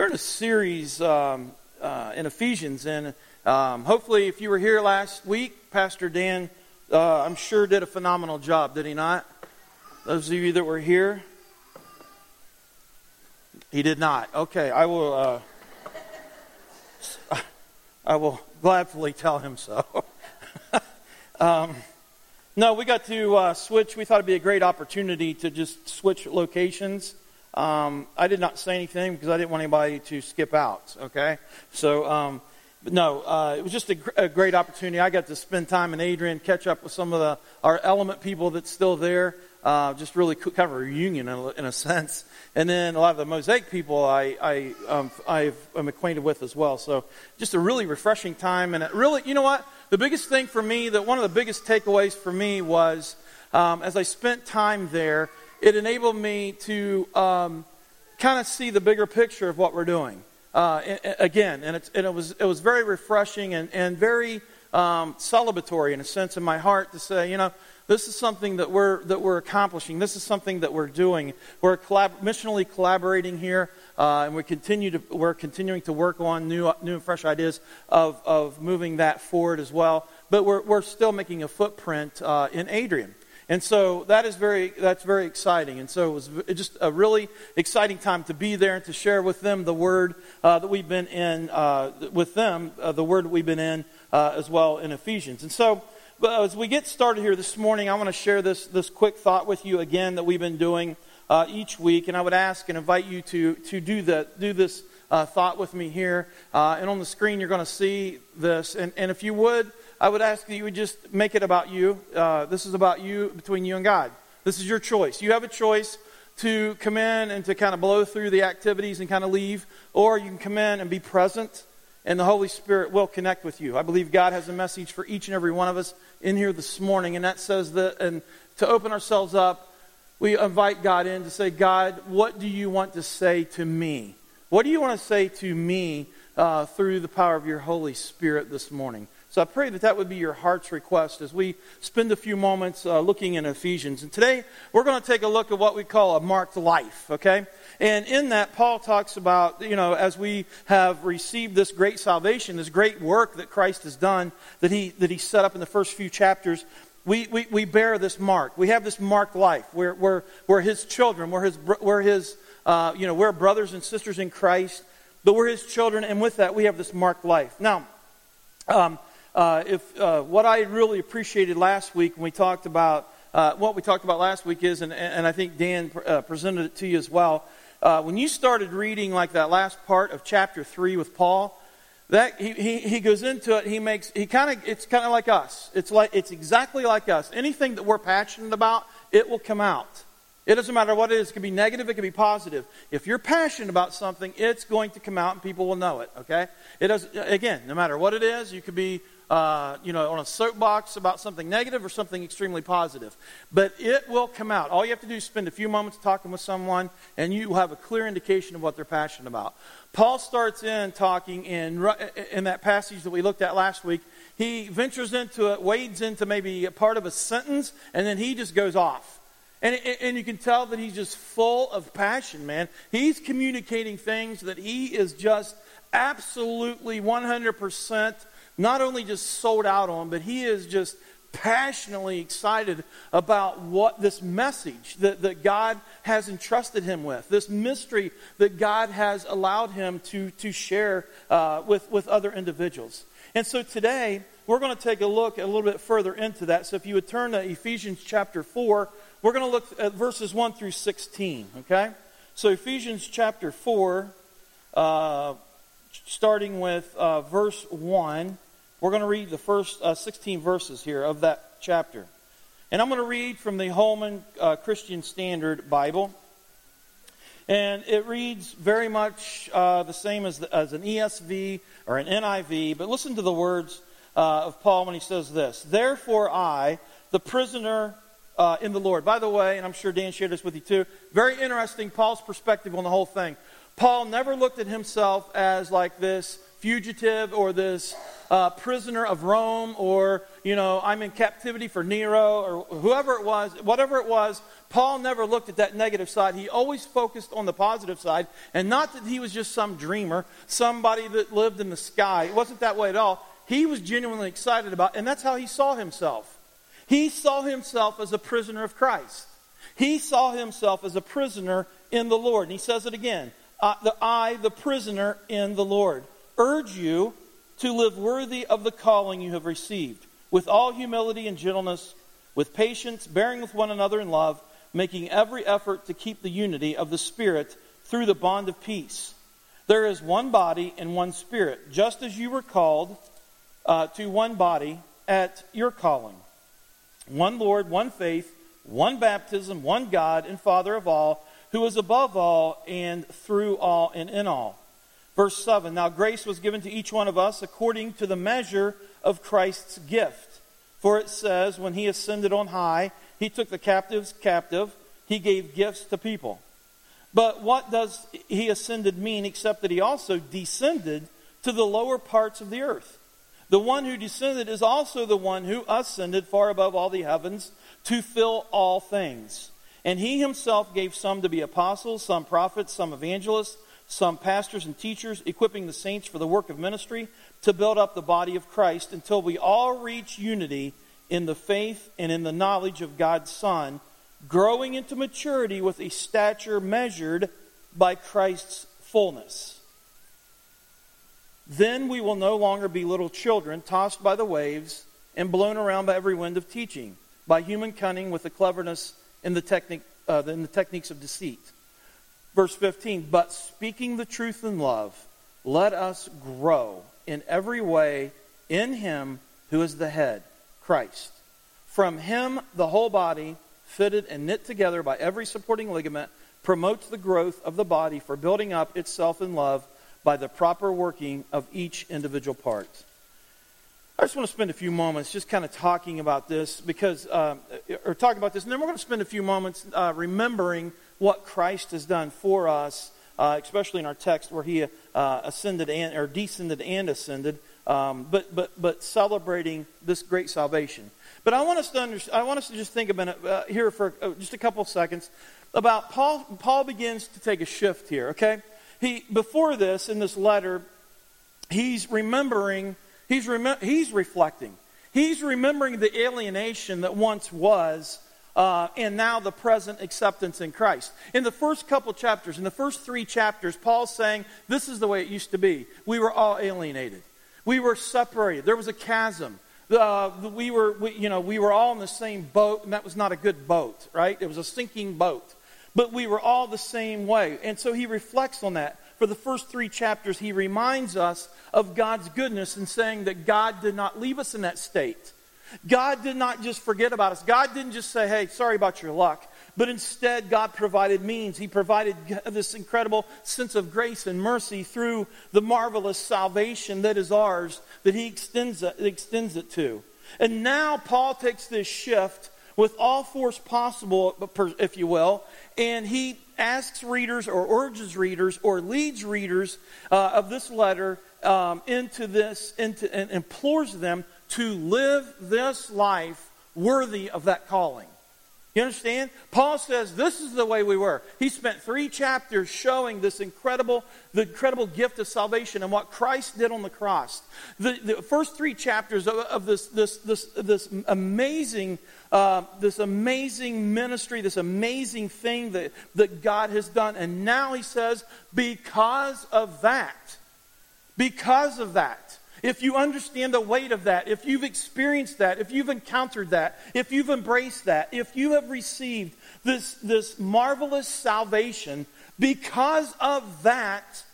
We're in a series um, uh, in Ephesians, and um, hopefully, if you were here last week, Pastor Dan, uh, I'm sure, did a phenomenal job, did he not? Those of you that were here, he did not. Okay, I will. Uh, I will gladly tell him so. um, no, we got to uh, switch. We thought it'd be a great opportunity to just switch locations. Um, I did not say anything because I didn't want anybody to skip out. Okay, so um, but no, uh, it was just a, gr- a, great opportunity. I got to spend time in Adrian, catch up with some of the our element people that's still there. Uh, just really kind of a reunion in a, in a, sense. And then a lot of the mosaic people I, I um, i am acquainted with as well. So just a really refreshing time. And really, you know what? The biggest thing for me, that one of the biggest takeaways for me was um, as I spent time there, it enabled me to um, kind of see the bigger picture of what we're doing. Uh, again, and, and, it, was, it was very refreshing and, and very um, celebratory in a sense in my heart to say, you know, this is something that we're, that we're accomplishing. This is something that we're doing. We're collab- missionally collaborating here, uh, and we continue to, we're continuing to work on new, new and fresh ideas of, of moving that forward as well. But we're, we're still making a footprint uh, in Adrian. And so that is very, that's very exciting. And so it was just a really exciting time to be there and to share with them the word uh, that we've been in, uh, with them, uh, the word we've been in uh, as well in Ephesians. And so as we get started here this morning, I want to share this, this quick thought with you again that we've been doing uh, each week. And I would ask and invite you to, to do, that, do this uh, thought with me here. and on the screen, you're going to see this. And, and if you would, I would ask that you would just make it about you. Uh, this is about you, between you and God. This is your choice. You have a choice to come in and to kind of blow through the activities and kind of leave, or you can come in and be present, and the Holy Spirit will connect with you. I believe God has a message for each and every one of us in here this morning, and that says that, and to open ourselves up, we invite God in to say, God, what do you want to say to me? What do you want to say to me uh, through the power of your Holy Spirit this morning? So I pray that that would be your heart's request as we spend a few moments uh, looking in Ephesians. And today we're going to take a look at what we call a marked life, okay? And in that, Paul talks about, you know, as we have received this great salvation, this great work that Christ has done, that he, that he set up in the first few chapters, we, we, we bear this mark. We have this marked life. We're, we're, we're his children. We're his, we're his uh, you know, we're brothers and sisters in Christ, but we're his children, and with that, we have this marked life. Now, um, uh, if uh, what I really appreciated last week when we talked about uh, what we talked about last week is, and, and I think Dan uh, presented it to you as well. Uh, when you started reading like that last part of chapter three with Paul, that he, he, he goes into it. He makes he kind of it's kind of like us. It's like it's exactly like us. Anything that we're passionate about, it will come out. It doesn't matter what it is. It can be negative, it can be positive. If you're passionate about something, it's going to come out and people will know it, okay? It does again, no matter what it is, you could be uh, you know, on a soapbox about something negative or something extremely positive. But it will come out. All you have to do is spend a few moments talking with someone, and you have a clear indication of what they're passionate about. Paul starts in talking in, in that passage that we looked at last week. He ventures into it, wades into maybe a part of a sentence, and then he just goes off. And, and you can tell that he's just full of passion, man. He's communicating things that he is just absolutely 100% not only just sold out on, but he is just passionately excited about what this message that, that God has entrusted him with, this mystery that God has allowed him to, to share uh, with, with other individuals. And so today, we're going to take a look a little bit further into that. So if you would turn to Ephesians chapter 4, we're going to look at verses 1 through 16, okay? So Ephesians chapter 4, uh, starting with uh, verse 1. We're going to read the first uh, 16 verses here of that chapter. And I'm going to read from the Holman uh, Christian Standard Bible. And it reads very much uh, the same as, the, as, an ESV or an NIV. But listen to the words uh, of Paul when he says this Therefore, I, the prisoner uh, in the Lord. By the way, and I'm sure Dan shared this with you too, very interesting Paul's perspective on the whole thing. Paul never looked at himself as like this fugitive or this uh, prisoner of Rome or, you know, I'm in captivity for Nero or whoever it was, whatever it was, Paul never looked at that negative side. He always focused on the positive side. And not that he was just some dreamer, somebody that lived in the sky. It wasn't that way at all. He was genuinely excited about, and that's how he saw himself. He saw himself as a prisoner of Christ. He saw himself as a prisoner in the Lord. And he says it again uh, the, I, the prisoner in the Lord, urge you to live worthy of the calling you have received, with all humility and gentleness, with patience, bearing with one another in love, making every effort to keep the unity of the Spirit through the bond of peace. There is one body and one Spirit, just as you were called uh, to one body at your calling. One Lord, one faith, one baptism, one God and Father of all who is above all and through all and in all. Verse 7 Now grace was given to each one of us according to the measure of Christ's gift. For it says, When he ascended on high, he took the captives captive, he gave gifts to people. But what does he ascended mean except that he also descended to the lower parts of the earth? The one who descended is also the one who ascended far above all the heavens to fill all things. And he himself gave some to be apostles, some prophets, some evangelists, some pastors and teachers, equipping the saints for the work of ministry to build up the body of Christ until we all reach unity in the faith and in the knowledge of God's Son, growing into maturity with a stature measured by Christ's fullness. Then we will no longer be little children, tossed by the waves and blown around by every wind of teaching, by human cunning with the cleverness in the, technique, uh, the techniques of deceit. Verse 15, but speaking the truth in love, let us grow in every way in him who is the head, Christ. From him, the whole body, fitted and knit together by every supporting ligament, promotes the growth of the body for building up itself in love by the proper working of each individual part. I just want to spend a few moments just kind of talking about this because, uh, or talking about this, and then we're going to spend a few moments uh, remembering what Christ has done for us, uh, especially in our text where he uh, ascended and or descended and ascended, um, but but but celebrating this great salvation. But I want us to under, I want us to just think a minute uh, here for uh, just a couple seconds about Paul. Paul begins to take a shift here. Okay, he before this in this letter, he's remembering He's, rem- he's reflecting. He's remembering the alienation that once was uh, and now the present acceptance in Christ. In the first couple chapters, in the first three chapters, Paul's saying this is the way it used to be. We were all alienated. We were separated. There was a chasm. Uh, we were, we, you know, we were all in the same boat, and that was not a good boat, right? It was a sinking boat. But we were all the same way. And so he reflects on that for the first three chapters, he reminds us of God's goodness and saying that God did not leave us in that state. God did not just forget about us. God didn't just say, hey, sorry about your luck. But instead, God provided means. He provided this incredible sense of grace and mercy through the marvelous salvation that is ours, that He extends it, extends it to. And now Paul takes this shift with all force possible, if you will, and he asks readers or urges readers or leads readers uh, of this letter um, into this, into, and implores them to live this life worthy of that calling. You understand? Paul says this is the way we were. He spent three chapters showing this incredible, the incredible gift of salvation and what Christ did on the cross. The, the first three chapters of, of this, this, this, this amazing, uh, this amazing ministry, this amazing thing that, that God has done. And now he says, because of that, because of that, if you understand the weight of that, if you've experienced that, if you've encountered that, if you've embraced that, if you have received this, this marvelous salvation, because of that,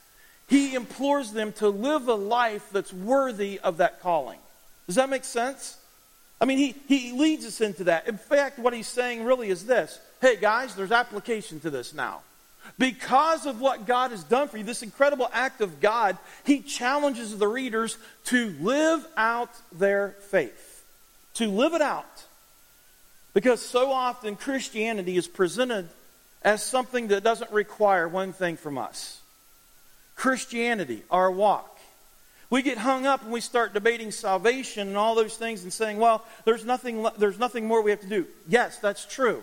he implores them to live a life that's worthy of that calling. Does that make sense? I mean, he, he leads us into that. In fact, what he's saying really is this hey, guys, there's application to this now. Because of what God has done for you, this incredible act of God, He challenges the readers to live out their faith, to live it out. Because so often Christianity is presented as something that doesn't require one thing from us Christianity, our walk, We get hung up and we start debating salvation and all those things and saying, well, there's nothing, there's nothing more we have to do. Yes, that's true.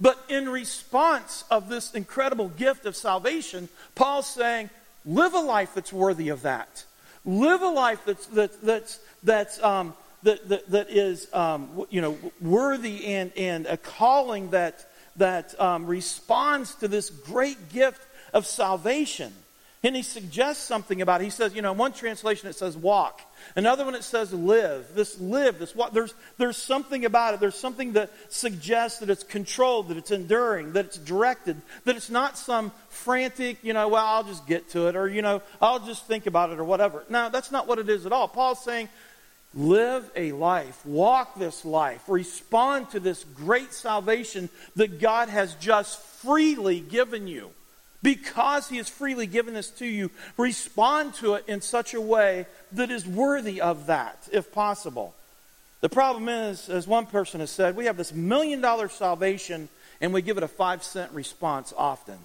But in response of this incredible gift of salvation, Paul's saying, live a life that's worthy of that. Live a life that's, that, that's, that's, um, that, that, that is um, you know, worthy and, and a calling that, that um, responds to this great gift of salvation. And he suggests something about it. He says, you know, one translation it says walk. Another one it says live. This live, this walk. There's, there's something about it. There's something that suggests that it's controlled, that it's enduring, that it's directed, that it's not some frantic, you know, well, I'll just get to it, or, you know, I'll just think about it, or whatever. No, that's not what it is at all. Paul's saying, live a life, walk this life, respond to this great salvation that God has just freely given you because he has freely given this to you, respond to it in such a way that is worthy of that, if possible. The problem is, as one person has said, we have this million dollar salvation and we give it a five cent response often.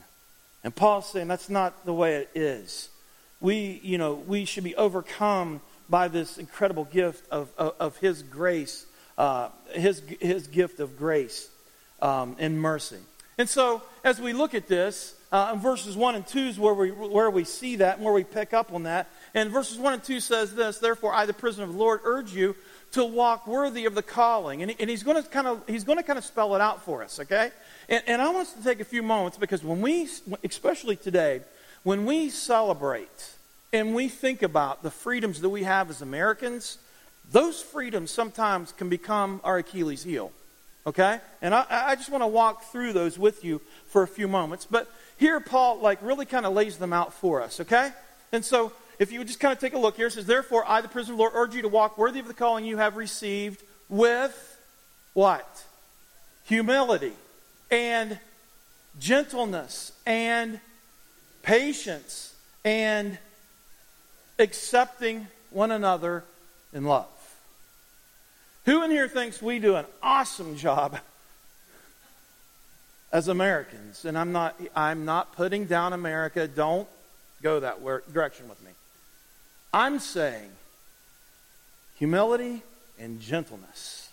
And Paul's saying that's not the way it is. We, you know, we should be overcome by this incredible gift of, of, of his grace, uh, his, his gift of grace um, and mercy. And so, as we look at this, uh, verses 1 and 2 is where we, where we see that and where we pick up on that. And verses 1 and 2 says this Therefore, I, the prisoner of the Lord, urge you to walk worthy of the calling. And, and he's going to kind of he's going to kind of spell it out for us, okay? And, and I want us to take a few moments because when we, especially today, when we celebrate and we think about the freedoms that we have as Americans, those freedoms sometimes can become our Achilles heel. Okay? And I, I just want to walk through those with you for a few moments. But here Paul like really kind of lays them out for us, okay? And so if you would just kind of take a look here, it says, Therefore, I, the prisoner of the Lord, urge you to walk worthy of the calling you have received with what? Humility and gentleness and patience and accepting one another in love. Who in here thinks we do an awesome job as Americans, and I'm not, I'm not putting down America. Don't go that direction with me. I'm saying humility and gentleness,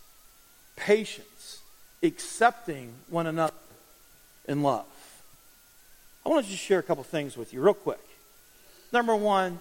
patience, accepting one another in love. I want to just share a couple things with you real quick. Number one,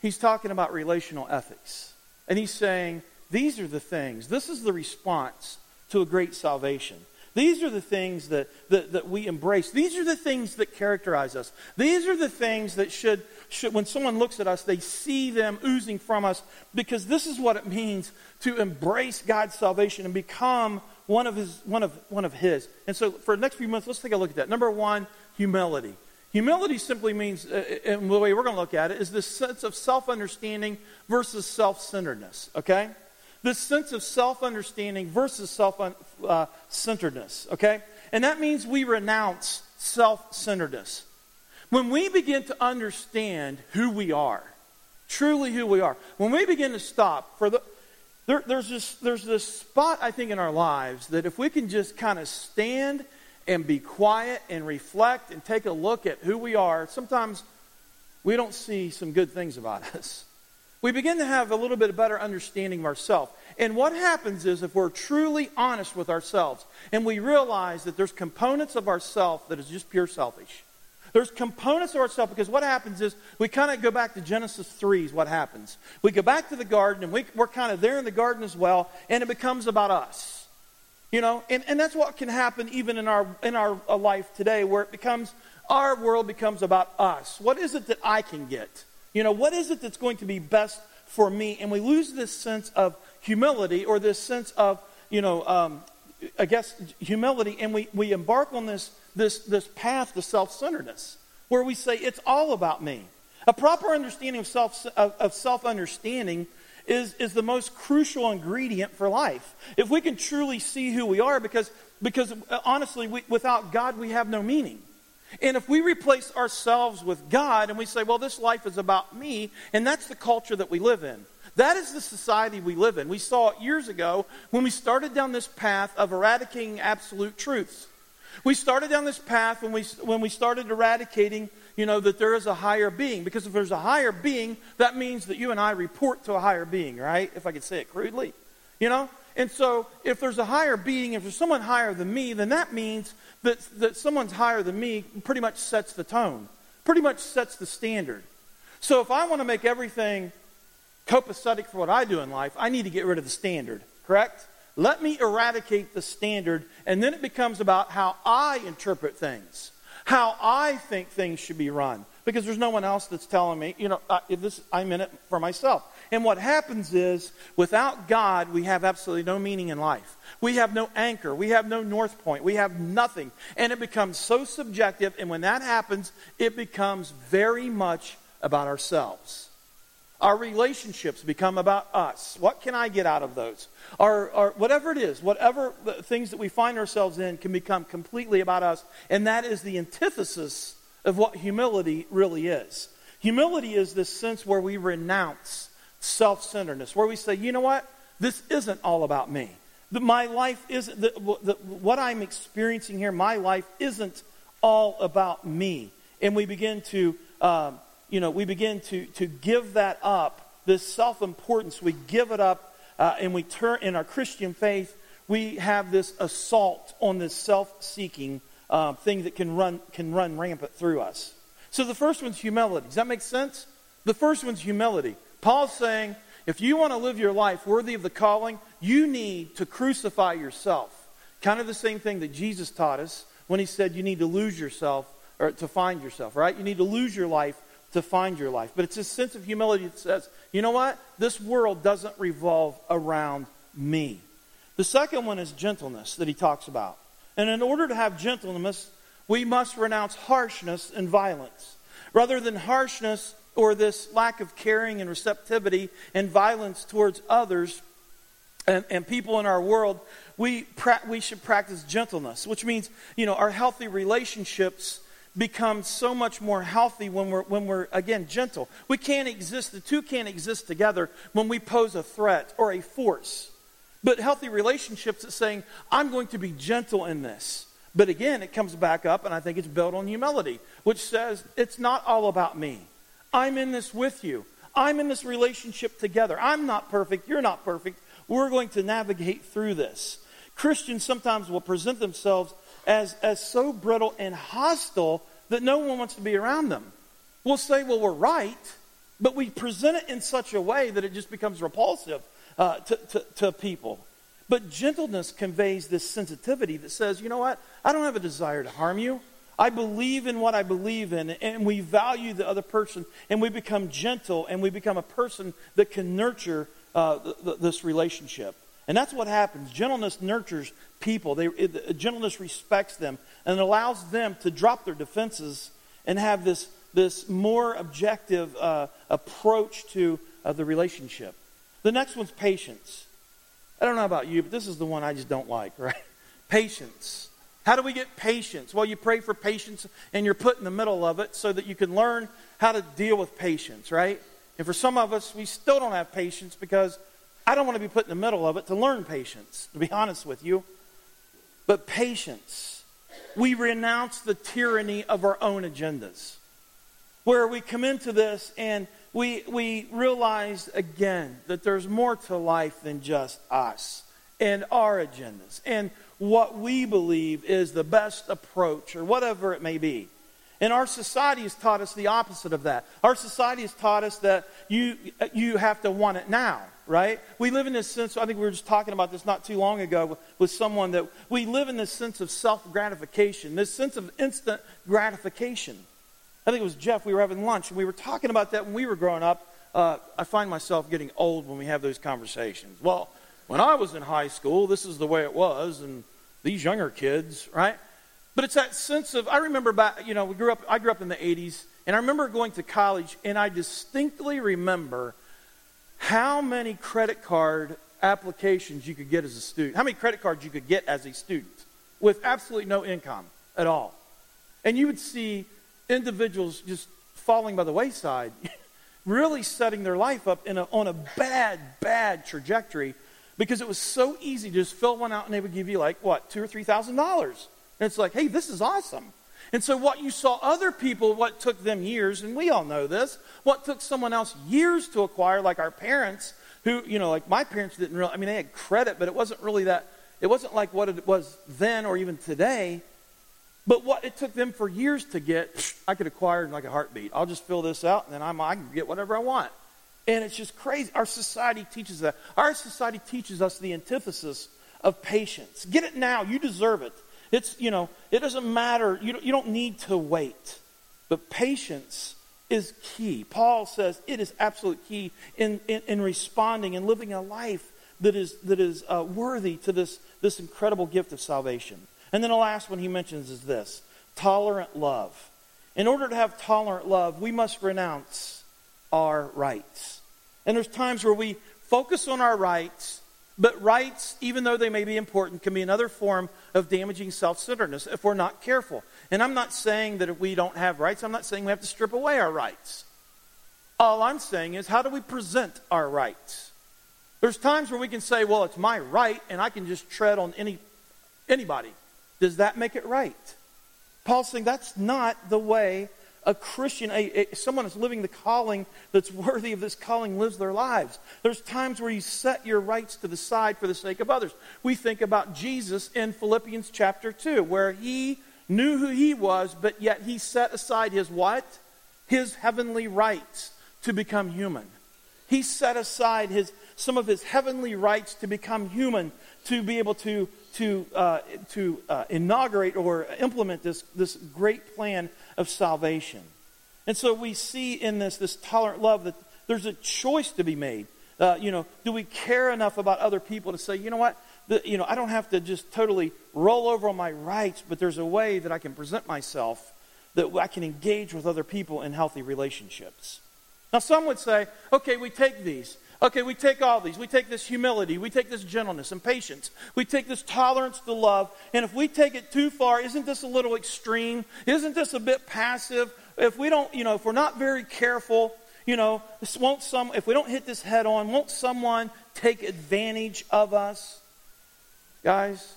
he's talking about relational ethics. And he's saying, these are the things, this is the response to a great salvation. These are the things that, that, that, we embrace. These are the things that characterize us. These are the things that should, should, when someone looks at us, they see them oozing from us because this is what it means to embrace God's salvation and become one of his, one of, one of his. And so for the next few months, let's take a look at that. Number one, humility. Humility simply means, uh, uh and the way we're going to look at it, is this sense of self understanding versus self centeredness, okay? This sense of self understanding versus self uh, centeredness, okay? And that means we renounce self centeredness. When we begin to understand who we are, truly who we are, when we begin to stop for the there, there's this there's this spot I think in our lives that if we can just kind of stand and be quiet and reflect and take a look at who we are, sometimes we don't see some good things about us we begin to have a little bit of better understanding of ourselves. And what happens is if we're truly honest with ourselves and we realize that there's components of ourself that is just pure selfish. There's components of ourselves because what happens is we kind of go back to Genesis 3 is what happens. We go back to the garden and we, we're kind of there in the garden as well and it becomes about us. You know, and, and that's what can happen even in our, in our uh, life today where it becomes, our world becomes about us. What is it that I can get? You know, what is it that's going to be best for me? And we lose this sense of humility or this sense of, you know, um, I guess humility, and we, we embark on this, this, this path to self centeredness where we say, it's all about me. A proper understanding of self, of, of self understanding is, is the most crucial ingredient for life. If we can truly see who we are, because, because uh, honestly, we, without God, we have no meaning. And if we replace ourselves with God and we say, well, this life is about me, and that's the culture that we live in. That is the society we live in. We saw it years ago when we started down this path of eradicating absolute truths. We started down this path when we, when we started eradicating, you know, that there is a higher being. Because if there's a higher being, that means that you and I report to a higher being, right? If I could say it crudely. You know? And so, if there's a higher being, if there's someone higher than me, then that means that, that someone's higher than me pretty much sets the tone, pretty much sets the standard. So, if I want to make everything copacetic for what I do in life, I need to get rid of the standard, correct? Let me eradicate the standard, and then it becomes about how I interpret things, how I think things should be run, because there's no one else that's telling me, you know, uh, this, I'm in it for myself. And what happens is, without God, we have absolutely no meaning in life. We have no anchor. We have no north point. We have nothing. And it becomes so subjective. And when that happens, it becomes very much about ourselves. Our relationships become about us. What can I get out of those? Our, whatever it is, whatever things that we find ourselves in can become completely about us. And that is the antithesis of what humility really is. Humility is this sense where we renounce self centeredness, where we say, you know what? This isn't all about me. The, my life isn't, the, the, what I'm experiencing here, my life isn't all about me. And we begin to, um, you know, we begin to, to give that up, this self importance, we give it up, uh, and we turn, in our Christian faith, we have this assault on this self seeking uh, thing that can run, can run rampant through us. So the first one's humility. Does that make sense? The first one's humility. Paul's saying, if you want to live your life worthy of the calling, you need to crucify yourself. Kind of the same thing that Jesus taught us when he said you need to lose yourself or to find yourself, right? You need to lose your life to find your life. But it's this sense of humility that says, you know what? This world doesn't revolve around me. The second one is gentleness that he talks about. And in order to have gentleness, we must renounce harshness and violence. Rather than harshness, or this lack of caring and receptivity and violence towards others and, and people in our world, we, pra- we should practice gentleness, which means, you know, our healthy relationships become so much more healthy when we're, when we're, again, gentle. We can't exist, the two can't exist together when we pose a threat or a force. But healthy relationships is saying, I'm going to be gentle in this. But again, it comes back up, and I think it's built on humility, which says, it's not all about me. I'm in this with you. I'm in this relationship together. I'm not perfect. You're not perfect. We're going to navigate through this. Christians sometimes will present themselves as, as so brittle and hostile that no one wants to be around them. We'll say, well, we're right, but we present it in such a way that it just becomes repulsive uh, to, to, to people. But gentleness conveys this sensitivity that says, you know what? I don't have a desire to harm you. I believe in what I believe in, and we value the other person, and we become gentle, and we become a person that can nurture uh, th- th- this relationship. And that's what happens. Gentleness nurtures people. They, it, gentleness respects them and allows them to drop their defenses and have this, this more objective uh, approach to uh, the relationship. The next one's patience. I don't know about you, but this is the one I just don't like, right? Patience. How do we get patience? Well, you pray for patience and you're put in the middle of it so that you can learn how to deal with patience, right? And for some of us, we still don't have patience because I don't want to be put in the middle of it to learn patience, to be honest with you. But patience, we renounce the tyranny of our own agendas. Where we come into this and we, we realize again that there's more to life than just us and our agendas. And what we believe is the best approach or whatever it may be. And our society has taught us the opposite of that. Our society has taught us that you, you have to want it now, right? We live in this sense, I think we were just talking about this not too long ago with, with someone that we live in this sense of self gratification, this sense of instant gratification. I think it was Jeff, we were having lunch, and we were talking about that when we were growing up. Uh, I find myself getting old when we have those conversations. Well, when I was in high school, this is the way it was, and these younger kids, right? But it's that sense of, I remember back, you know, we grew up, I grew up in the 80s, and I remember going to college, and I distinctly remember how many credit card applications you could get as a student, how many credit cards you could get as a student with absolutely no income at all. And you would see individuals just falling by the wayside, really setting their life up in a, on a bad, bad trajectory because it was so easy to just fill one out and they would give you like what two or three thousand dollars And it's like, hey, this is awesome. And so, what you saw other people, what took them years, and we all know this, what took someone else years to acquire, like our parents, who, you know, like my parents didn't really, I mean, they had credit, but it wasn't really that, it wasn't like what it was then or even today. But what it took them for years to get, I could acquire in like a heartbeat. I'll just fill this out and then I'm, I can get whatever I want. And it's just crazy. Our society teaches that. Our society teaches us the antithesis of patience. Get it now. You deserve it. It's, you know, it doesn't matter. You don't, you don't need to wait. But patience is key. Paul says it is absolute key in, in, in responding and living a life that is, that is uh, worthy to this, this incredible gift of salvation. And then the last one he mentions is this tolerant love. In order to have tolerant love, we must renounce our rights. And there's times where we focus on our rights, but rights, even though they may be important, can be another form of damaging self centeredness if we're not careful. And I'm not saying that if we don't have rights, I'm not saying we have to strip away our rights. All I'm saying is, how do we present our rights? There's times where we can say, well, it's my right, and I can just tread on any, anybody. Does that make it right? Paul's saying that's not the way a Christian, a, a, someone that's living the calling that's worthy of this calling, lives their lives. There's times where you set your rights to the side for the sake of others. We think about Jesus in Philippians chapter 2, where he knew who he was, but yet he set aside his what? His heavenly rights to become human. He set aside his, some of his heavenly rights to become human, to be able to, to, uh, to uh, inaugurate or implement this, this great plan of salvation. And so we see in this, this tolerant love that there's a choice to be made. Uh, you know, do we care enough about other people to say, you know what, the, you know, I don't have to just totally roll over on my rights, but there's a way that I can present myself that I can engage with other people in healthy relationships. Now, some would say, okay, we take these. Okay, we take all these. We take this humility. We take this gentleness and patience. We take this tolerance to love. And if we take it too far, isn't this a little extreme? Isn't this a bit passive? If we don't, you know, if we're not very careful, you know, won't some, if we don't hit this head on, won't someone take advantage of us? Guys,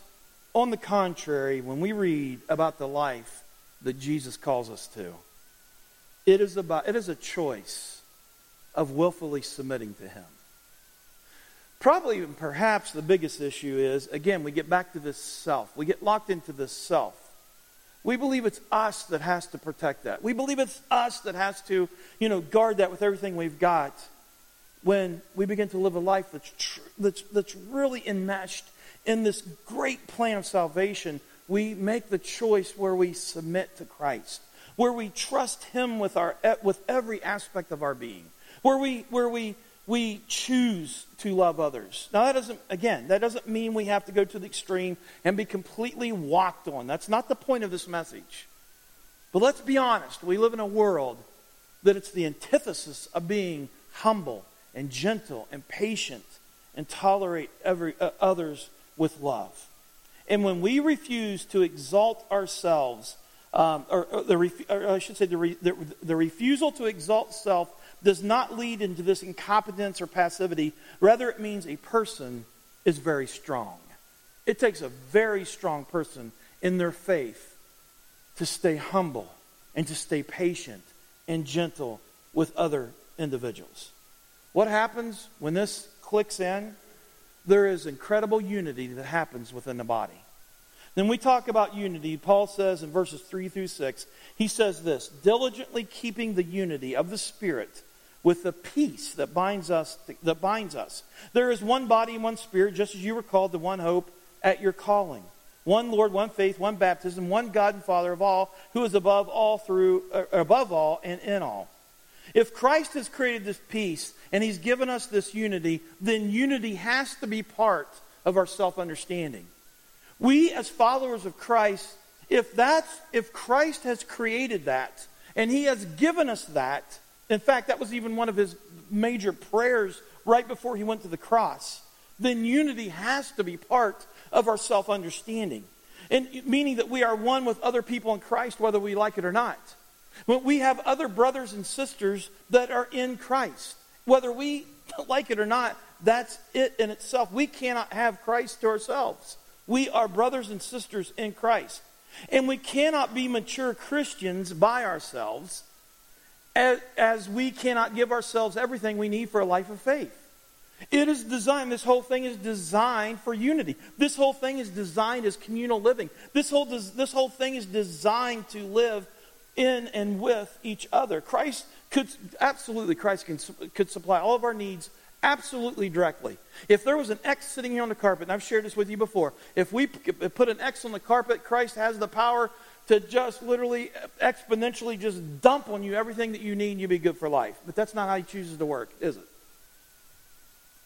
on the contrary, when we read about the life that Jesus calls us to, it is about, it is a choice of willfully submitting to Him. Probably perhaps the biggest issue is, again, we get back to this self. We get locked into this self. We believe it's us that has to protect that. We believe it's us that has to, you know, guard that with everything we've got. When we begin to live a life that's, tr- that's, that's really enmeshed in this great plan of salvation, we make the choice where we submit to Christ, where we trust Him with, our, with every aspect of our being where we, where we, we choose to love others. Now, that doesn't, again, that doesn't mean we have to go to the extreme and be completely walked on. That's not the point of this message. But let's be honest. We live in a world that it's the antithesis of being humble and gentle and patient and tolerate every, uh, others with love. And when we refuse to exalt ourselves, um, or, or, the, or, I should say, the, re, the, the refusal to exalt self does not lead into this incompetence or passivity. Rather, it means a person is very strong. It takes a very strong person in their faith to stay humble and to stay patient and gentle with other individuals. What happens when this clicks in? There is incredible unity that happens within the body. Then we talk about unity. Paul says in verses 3 through 6, he says this diligently keeping the unity of the Spirit with the peace that binds us that binds us. There is one body and one spirit, just as you were called to one hope at your calling. One Lord, one faith, one baptism, one God and Father of all, who is above all through uh, above all and in all. If Christ has created this peace and he's given us this unity, then unity has to be part of our self-understanding. We as followers of Christ, if that's if Christ has created that and he has given us that, in fact, that was even one of his major prayers right before he went to the cross. Then unity has to be part of our self understanding. And meaning that we are one with other people in Christ, whether we like it or not. When we have other brothers and sisters that are in Christ, whether we like it or not, that's it in itself. We cannot have Christ to ourselves. We are brothers and sisters in Christ. And we cannot be mature Christians by ourselves as, as we cannot give ourselves everything we need for a life of faith. It is designed, this whole thing is designed for unity. This whole thing is designed as communal living. This whole, this whole thing is designed to live in and with each other. Christ could, absolutely, Christ can, could supply all of our needs absolutely directly. If there was an X sitting here on the carpet, and I've shared this with you before, if we put an X on the carpet, Christ has the power to just literally exponentially just dump on you everything that you need and you'll be good for life. But that's not how he chooses to work, is it?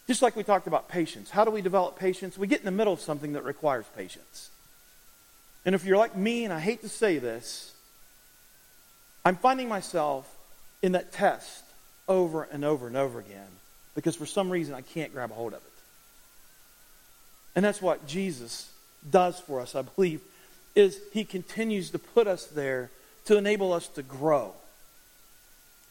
Just like we talked about patience. How do we develop patience? We get in the middle of something that requires patience. And if you're like me, and I hate to say this, I'm finding myself in that test over and over and over again because for some reason I can't grab a hold of it. And that's what Jesus does for us, I believe, is he continues to put us there to enable us to grow.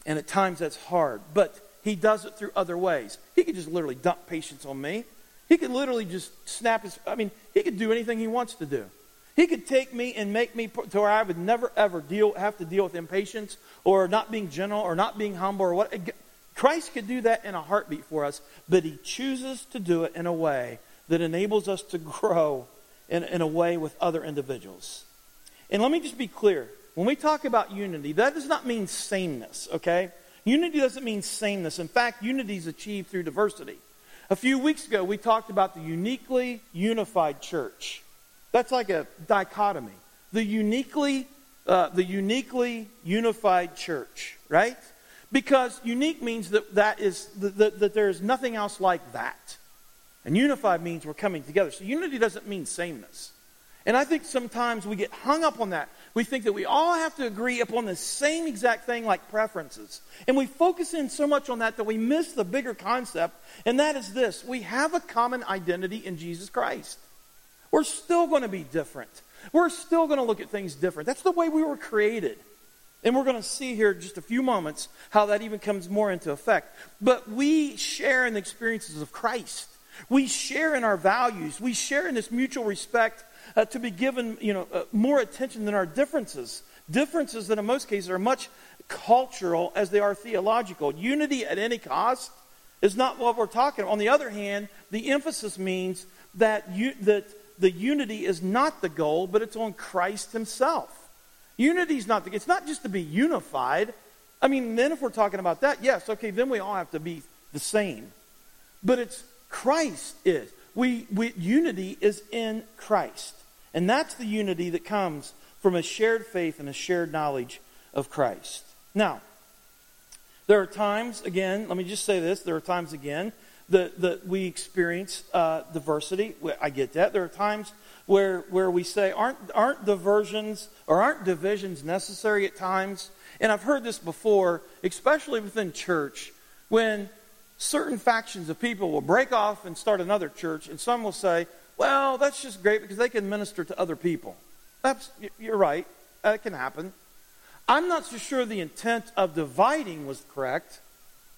And at times that's hard, but he does it through other ways. He could just literally dump patience on me. He could literally just snap his, I mean, he could do anything he wants to do. He could take me and make me to where I would never ever deal, have to deal with impatience or not being gentle or not being humble or what. Christ could do that in a heartbeat for us, but he chooses to do it in a way that enables us to grow in, in a way with other individuals. And let me just be clear. When we talk about unity, that does not mean sameness, okay? Unity doesn't mean sameness. In fact, unity is achieved through diversity. A few weeks ago, we talked about the uniquely unified church. That's like a dichotomy. The uniquely, uh, the uniquely unified church, right? Because unique means that, that, is, that, that there is nothing else like that. And unified means we're coming together. So unity doesn't mean sameness. And I think sometimes we get hung up on that. We think that we all have to agree upon the same exact thing like preferences. And we focus in so much on that that we miss the bigger concept, and that is this we have a common identity in Jesus Christ. We're still going to be different. We're still going to look at things different. That's the way we were created. And we're going to see here just a few moments how that even comes more into effect. But we share in the experiences of Christ. We share in our values. We share in this mutual respect uh, to be given you know, uh, more attention than our differences. Differences that in most cases are much cultural as they are theological. Unity at any cost is not what we're talking about. On the other hand, the emphasis means that, you, that the unity is not the goal, but it's on Christ himself. Unity is not the, it's not just to be unified. I mean, then if we're talking about that, yes, okay, then we all have to be the same. But it's Christ is. We, we, unity is in Christ. And that's the unity that comes from a shared faith and a shared knowledge of Christ. Now, there are times, again, let me just say this there are times, again, that, that we experience uh, diversity. I get that. There are times where, where we say, aren't, aren't diversions or aren't divisions necessary at times? And I've heard this before, especially within church, when certain factions of people will break off and start another church, and some will say, well, that's just great because they can minister to other people. That's, you're right. That can happen. I'm not so sure the intent of dividing was correct,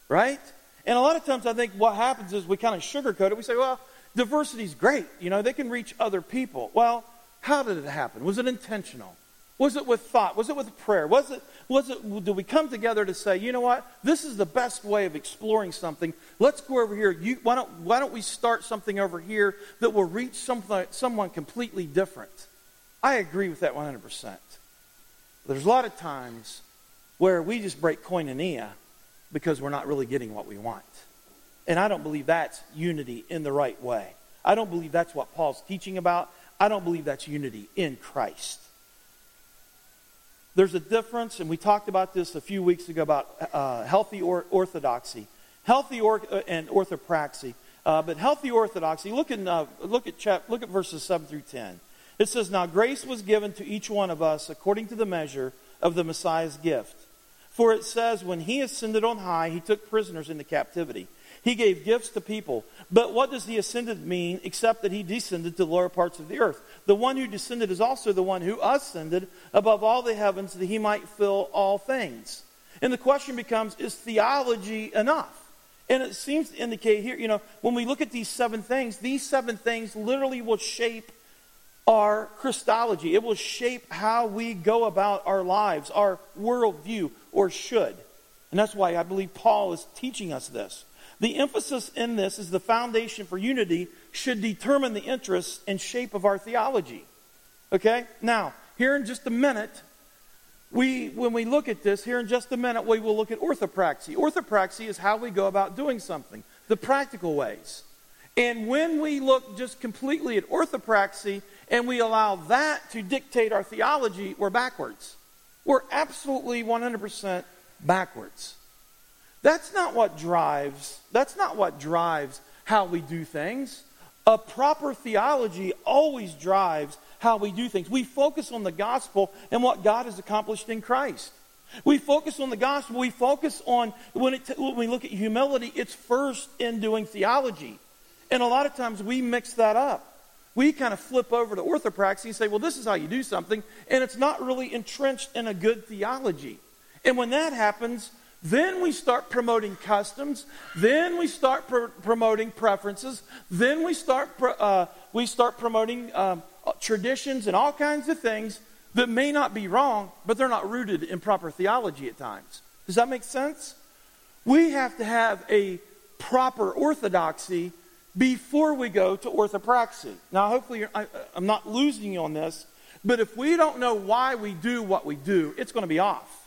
right? And a lot of times I think what happens is we kind of sugarcoat it. We say, well, diversity is great. You know, they can reach other people. Well, how did it happen? Was it intentional? Was it with thought? Was it with prayer? Was it, was it, did we come together to say, you know what? This is the best way of exploring something. Let's go over here. You, why, don't, why don't we start something over here that will reach something, someone completely different? I agree with that 100%. There's a lot of times where we just break koinonia because we're not really getting what we want. And I don't believe that's unity in the right way. I don't believe that's what Paul's teaching about. I don't believe that's unity in Christ. There's a difference, and we talked about this a few weeks ago about uh, healthy or- orthodoxy, healthy or- uh, and orthopraxy. Uh, but healthy orthodoxy, look, in, uh, look, at chap- look at verses 7 through 10. It says, Now grace was given to each one of us according to the measure of the Messiah's gift. For it says, When he ascended on high, he took prisoners into captivity. He gave gifts to people. But what does the ascended mean except that he descended to the lower parts of the earth? The one who descended is also the one who ascended above all the heavens that he might fill all things. And the question becomes is theology enough? And it seems to indicate here, you know, when we look at these seven things, these seven things literally will shape our Christology. It will shape how we go about our lives, our worldview, or should. And that's why I believe Paul is teaching us this. The emphasis in this is the foundation for unity should determine the interests and shape of our theology. Okay? Now, here in just a minute, we, when we look at this, here in just a minute, we will look at orthopraxy. Orthopraxy is how we go about doing something, the practical ways. And when we look just completely at orthopraxy and we allow that to dictate our theology, we're backwards. We're absolutely 100% backwards. That's not what drives, that's not what drives how we do things. A proper theology always drives how we do things. We focus on the gospel and what God has accomplished in Christ. We focus on the gospel. We focus on, when, it, when we look at humility, it's first in doing theology. And a lot of times we mix that up. We kind of flip over to orthopraxy and say, well, this is how you do something, and it's not really entrenched in a good theology. And when that happens, then we start promoting customs. Then we start pr- promoting preferences. Then we start, pr- uh, we start promoting um, traditions and all kinds of things that may not be wrong, but they're not rooted in proper theology at times. Does that make sense? We have to have a proper orthodoxy before we go to orthopraxy. Now, hopefully, I, I'm not losing you on this, but if we don't know why we do what we do, it's going to be off.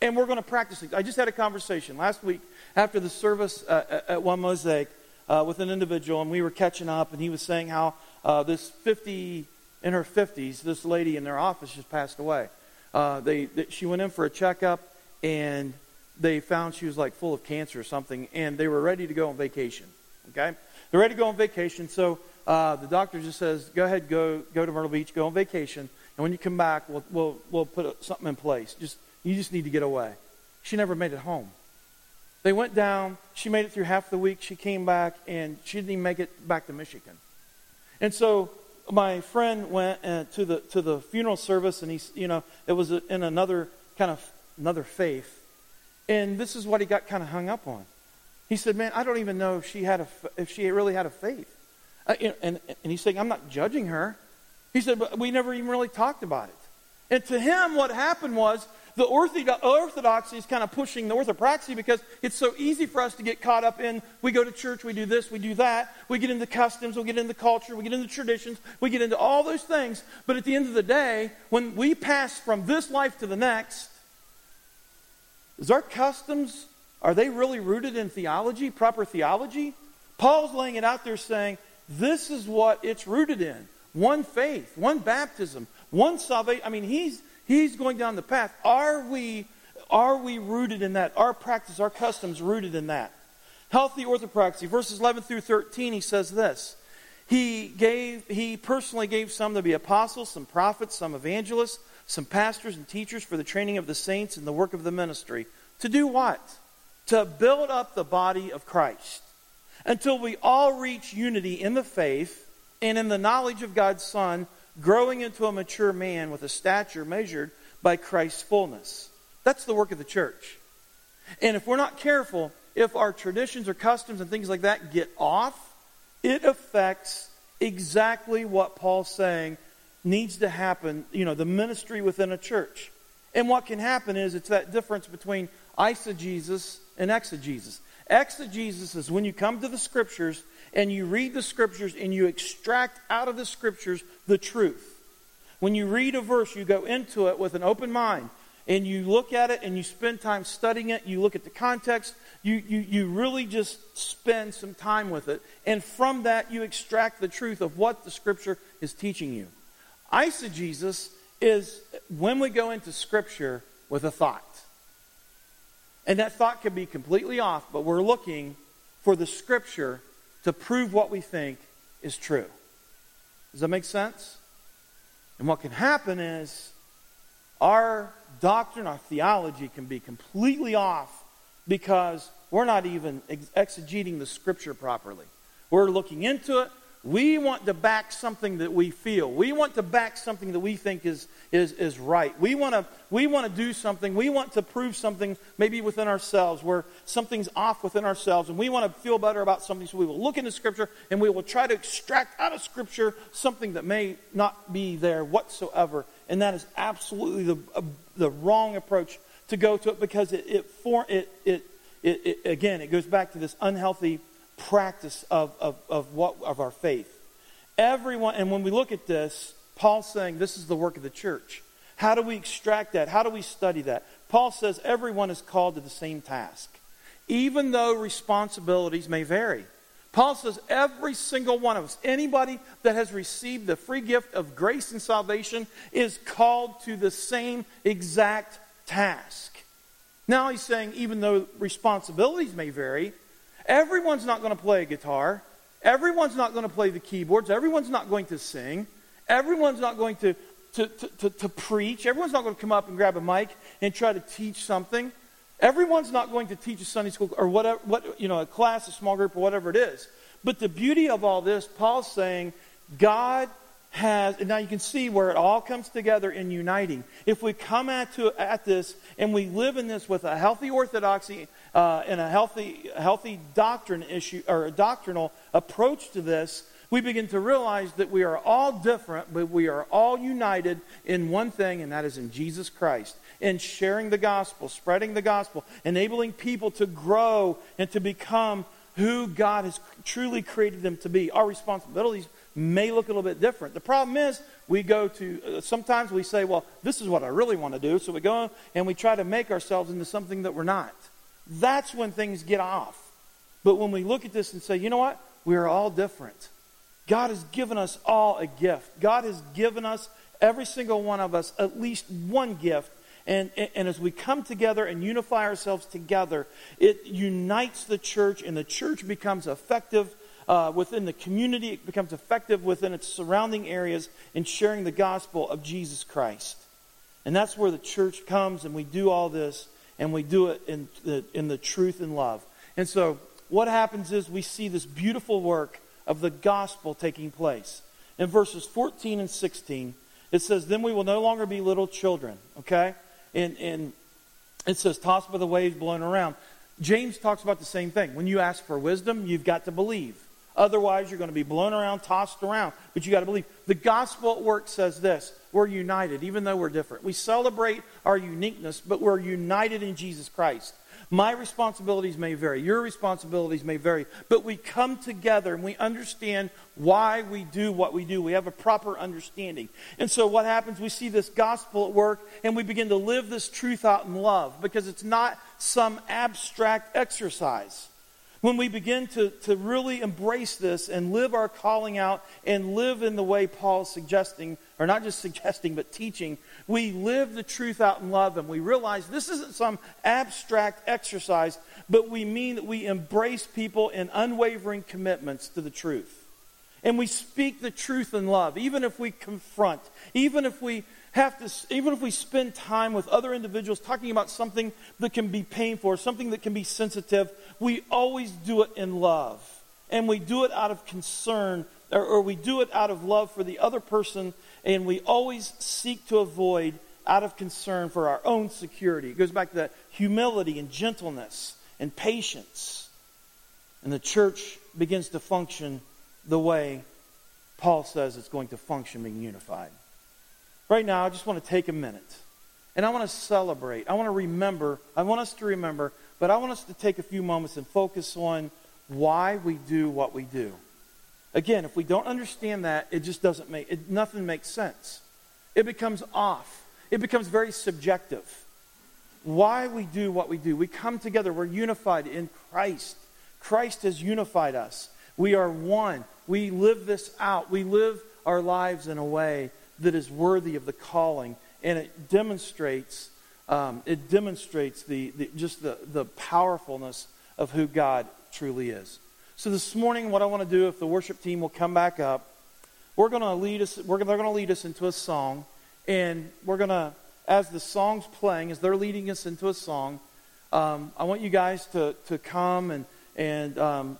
And we're going to practice it. I just had a conversation last week after the service uh, at One Mosaic uh, with an individual, and we were catching up, and he was saying how uh, this 50, in her 50s, this lady in their office just passed away. Uh, they, they, she went in for a checkup, and they found she was like full of cancer or something, and they were ready to go on vacation. Okay? They're ready to go on vacation, so uh, the doctor just says, go ahead, go, go to Myrtle Beach, go on vacation, and when you come back, we'll, we'll, we'll put something in place. Just, you just need to get away. She never made it home. They went down. She made it through half the week. She came back, and she didn't even make it back to Michigan. And so my friend went uh, to the to the funeral service, and he, you know, it was in another kind of another faith, and this is what he got kind of hung up on. He said, "Man, I don't even know if she had a if she really had a faith." Uh, and and he's saying, "I'm not judging her." He said, "But we never even really talked about it." And to him, what happened was the orthodoxy is kind of pushing the orthopraxy because it's so easy for us to get caught up in we go to church, we do this, we do that, we get into customs, we get into culture, we get into traditions, we get into all those things. But at the end of the day, when we pass from this life to the next, is our customs, are they really rooted in theology, proper theology? Paul's laying it out there saying, this is what it's rooted in. One faith, one baptism, one salvation. I mean, he's He's going down the path. Are we, are we rooted in that? Our practice, our customs rooted in that? Healthy orthopraxy, verses 11 through 13, he says this. He gave, he personally gave some to be apostles, some prophets, some evangelists, some pastors and teachers for the training of the saints and the work of the ministry. To do what? To build up the body of Christ until we all reach unity in the faith and in the knowledge of God's Son growing into a mature man with a stature measured by Christ's fullness. That's the work of the church. And if we're not careful, if our traditions or customs and things like that get off, it affects exactly what Paul's saying needs to happen, you know, the ministry within a church. And what can happen is it's that difference between eisegesis and exegesis. Exegesis is when you come to the scriptures and you read the scriptures and you extract out of the scriptures the truth. When you read a verse, you go into it with an open mind and you look at it and you spend time studying it. You look at the context. You, you, you really just spend some time with it. And from that, you extract the truth of what the scripture is teaching you. Eisegesis is when we go into scripture with a thought. And that thought can be completely off, but we're looking for the scripture to prove what we think is true. Does that make sense? And what can happen is our doctrine, our theology can be completely off because we're not even exegeting the scripture properly. We're looking into it, we want to back something that we feel. We want to back something that we think is, is, is right. We want, to, we want to do something. We want to prove something maybe within ourselves where something's off within ourselves. And we want to feel better about something. So we will look into Scripture and we will try to extract out of Scripture something that may not be there whatsoever. And that is absolutely the, uh, the wrong approach to go to it because it, it, for, it, it, it, it again, it goes back to this unhealthy practice of, of, of, what, of our faith. Everyone, and when we look at this, Paul's saying this is the work of the church. How do we extract that? How do we study that? Paul says everyone is called to the same task, even though responsibilities may vary. Paul says every single one of us, anybody that has received the free gift of grace and salvation, is called to the same exact task. Now he's saying even though responsibilities may vary, Everyone's not going to play a guitar. Everyone's not going to play the keyboards. Everyone's not going to sing. Everyone's not going to, to, to, to, to preach. Everyone's not going to come up and grab a mic and try to teach something. Everyone's not going to teach a Sunday school or whatever, what, you know, a class, a small group, or whatever it is. But the beauty of all this, Paul's saying, God has, and now you can see where it all comes together in uniting. If we come at, to, at this and we live in this with a healthy orthodoxy uh, and a healthy, healthy doctrine issue or a doctrinal approach to this, we begin to realize that we are all different, but we are all united in one thing, and that is in Jesus Christ. In sharing the gospel, spreading the gospel, enabling people to grow and to become who God has truly created them to be. Our responsibilities may look a little bit different. The problem is, we go to, uh, sometimes we say, well, this is what I really want to do. So we go and we try to make ourselves into something that we're not. That's when things get off. But when we look at this and say, you know what? We are all different. God has given us all a gift. God has given us, every single one of us, at least one gift. And, and as we come together and unify ourselves together, it unites the church, and the church becomes effective uh, within the community, it becomes effective within its surrounding areas in sharing the gospel of Jesus Christ. And that's where the church comes, and we do all this, and we do it in the, in the truth and love. And so, what happens is we see this beautiful work of the gospel taking place. In verses 14 and 16, it says, Then we will no longer be little children, okay? And, and it says, tossed by the waves, blown around. James talks about the same thing. When you ask for wisdom, you've got to believe. Otherwise, you're going to be blown around, tossed around. But you got to believe. The gospel at work says this we're united, even though we're different. We celebrate our uniqueness, but we're united in Jesus Christ. My responsibilities may vary, your responsibilities may vary, but we come together and we understand why we do what we do. We have a proper understanding. And so what happens, we see this gospel at work and we begin to live this truth out in love because it's not some abstract exercise. When we begin to, to really embrace this and live our calling out and live in the way Paul's suggesting, or not just suggesting, but teaching, we live the truth out in love and we realize this isn't some abstract exercise, but we mean that we embrace people in unwavering commitments to the truth. And we speak the truth in love, even if we confront, even if we have to, even if we spend time with other individuals talking about something that can be painful something that can be sensitive, we always do it in love. And we do it out of concern, or, or we do it out of love for the other person, and we always seek to avoid out of concern for our own security. It goes back to that humility and gentleness and patience. And the church begins to function the way Paul says it's going to function being unified. Right now, I just want to take a minute and I want to celebrate. I want to remember. I want us to remember, but I want us to take a few moments and focus on why we do what we do. Again, if we don't understand that, it just doesn't make it, nothing makes sense. It becomes off. It becomes very subjective. Why we do what we do. We come together, we're unified in Christ. Christ has unified us. We are one. We live this out. We live our lives in a way that is worthy of the calling, and it demonstrates um, it demonstrates the, the just the, the powerfulness of who God truly is. So this morning, what I want to do, if the worship team will come back up, we're going to lead us. We're, they're going to lead us into a song, and we're going to, as the song's playing, as they're leading us into a song, um, I want you guys to to come and and um,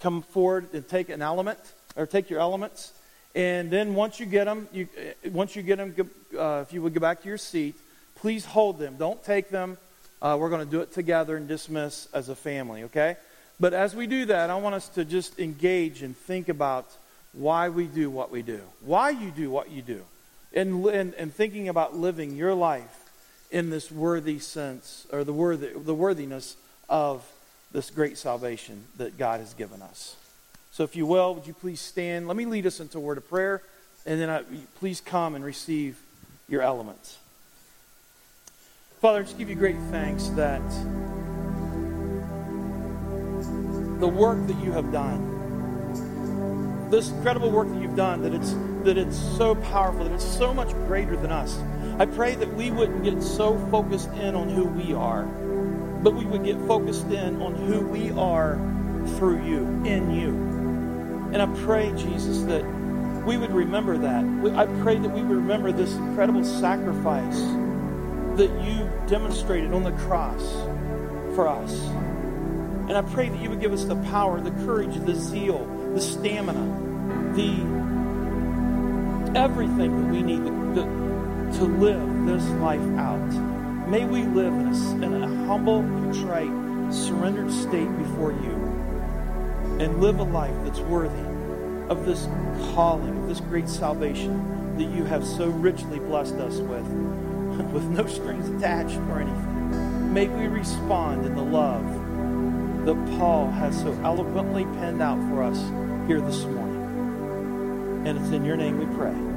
come forward and take an element or take your elements. And then once you get them, you, uh, once you get them, uh, if you would go back to your seat, please hold them. Don't take them. Uh, we're going to do it together and dismiss as a family, okay? But as we do that, I want us to just engage and think about why we do what we do, why you do what you do, and, and, and thinking about living your life in this worthy sense, or the, worthy, the worthiness of this great salvation that God has given us. So, if you will, would you please stand? Let me lead us into a word of prayer, and then I, please come and receive your elements. Father, I just give you great thanks that the work that you have done, this incredible work that you've done, that it's, that it's so powerful, that it's so much greater than us. I pray that we wouldn't get so focused in on who we are, but we would get focused in on who we are through you, in you. And I pray, Jesus, that we would remember that. I pray that we would remember this incredible sacrifice that you demonstrated on the cross for us. And I pray that you would give us the power, the courage, the zeal, the stamina, the everything that we need to, to live this life out. May we live in a, in a humble, contrite, surrendered state before you and live a life that's worthy of this calling, of this great salvation that you have so richly blessed us with, with no strings attached or anything. May we respond in the love that Paul has so eloquently penned out for us here this morning. And it's in your name we pray.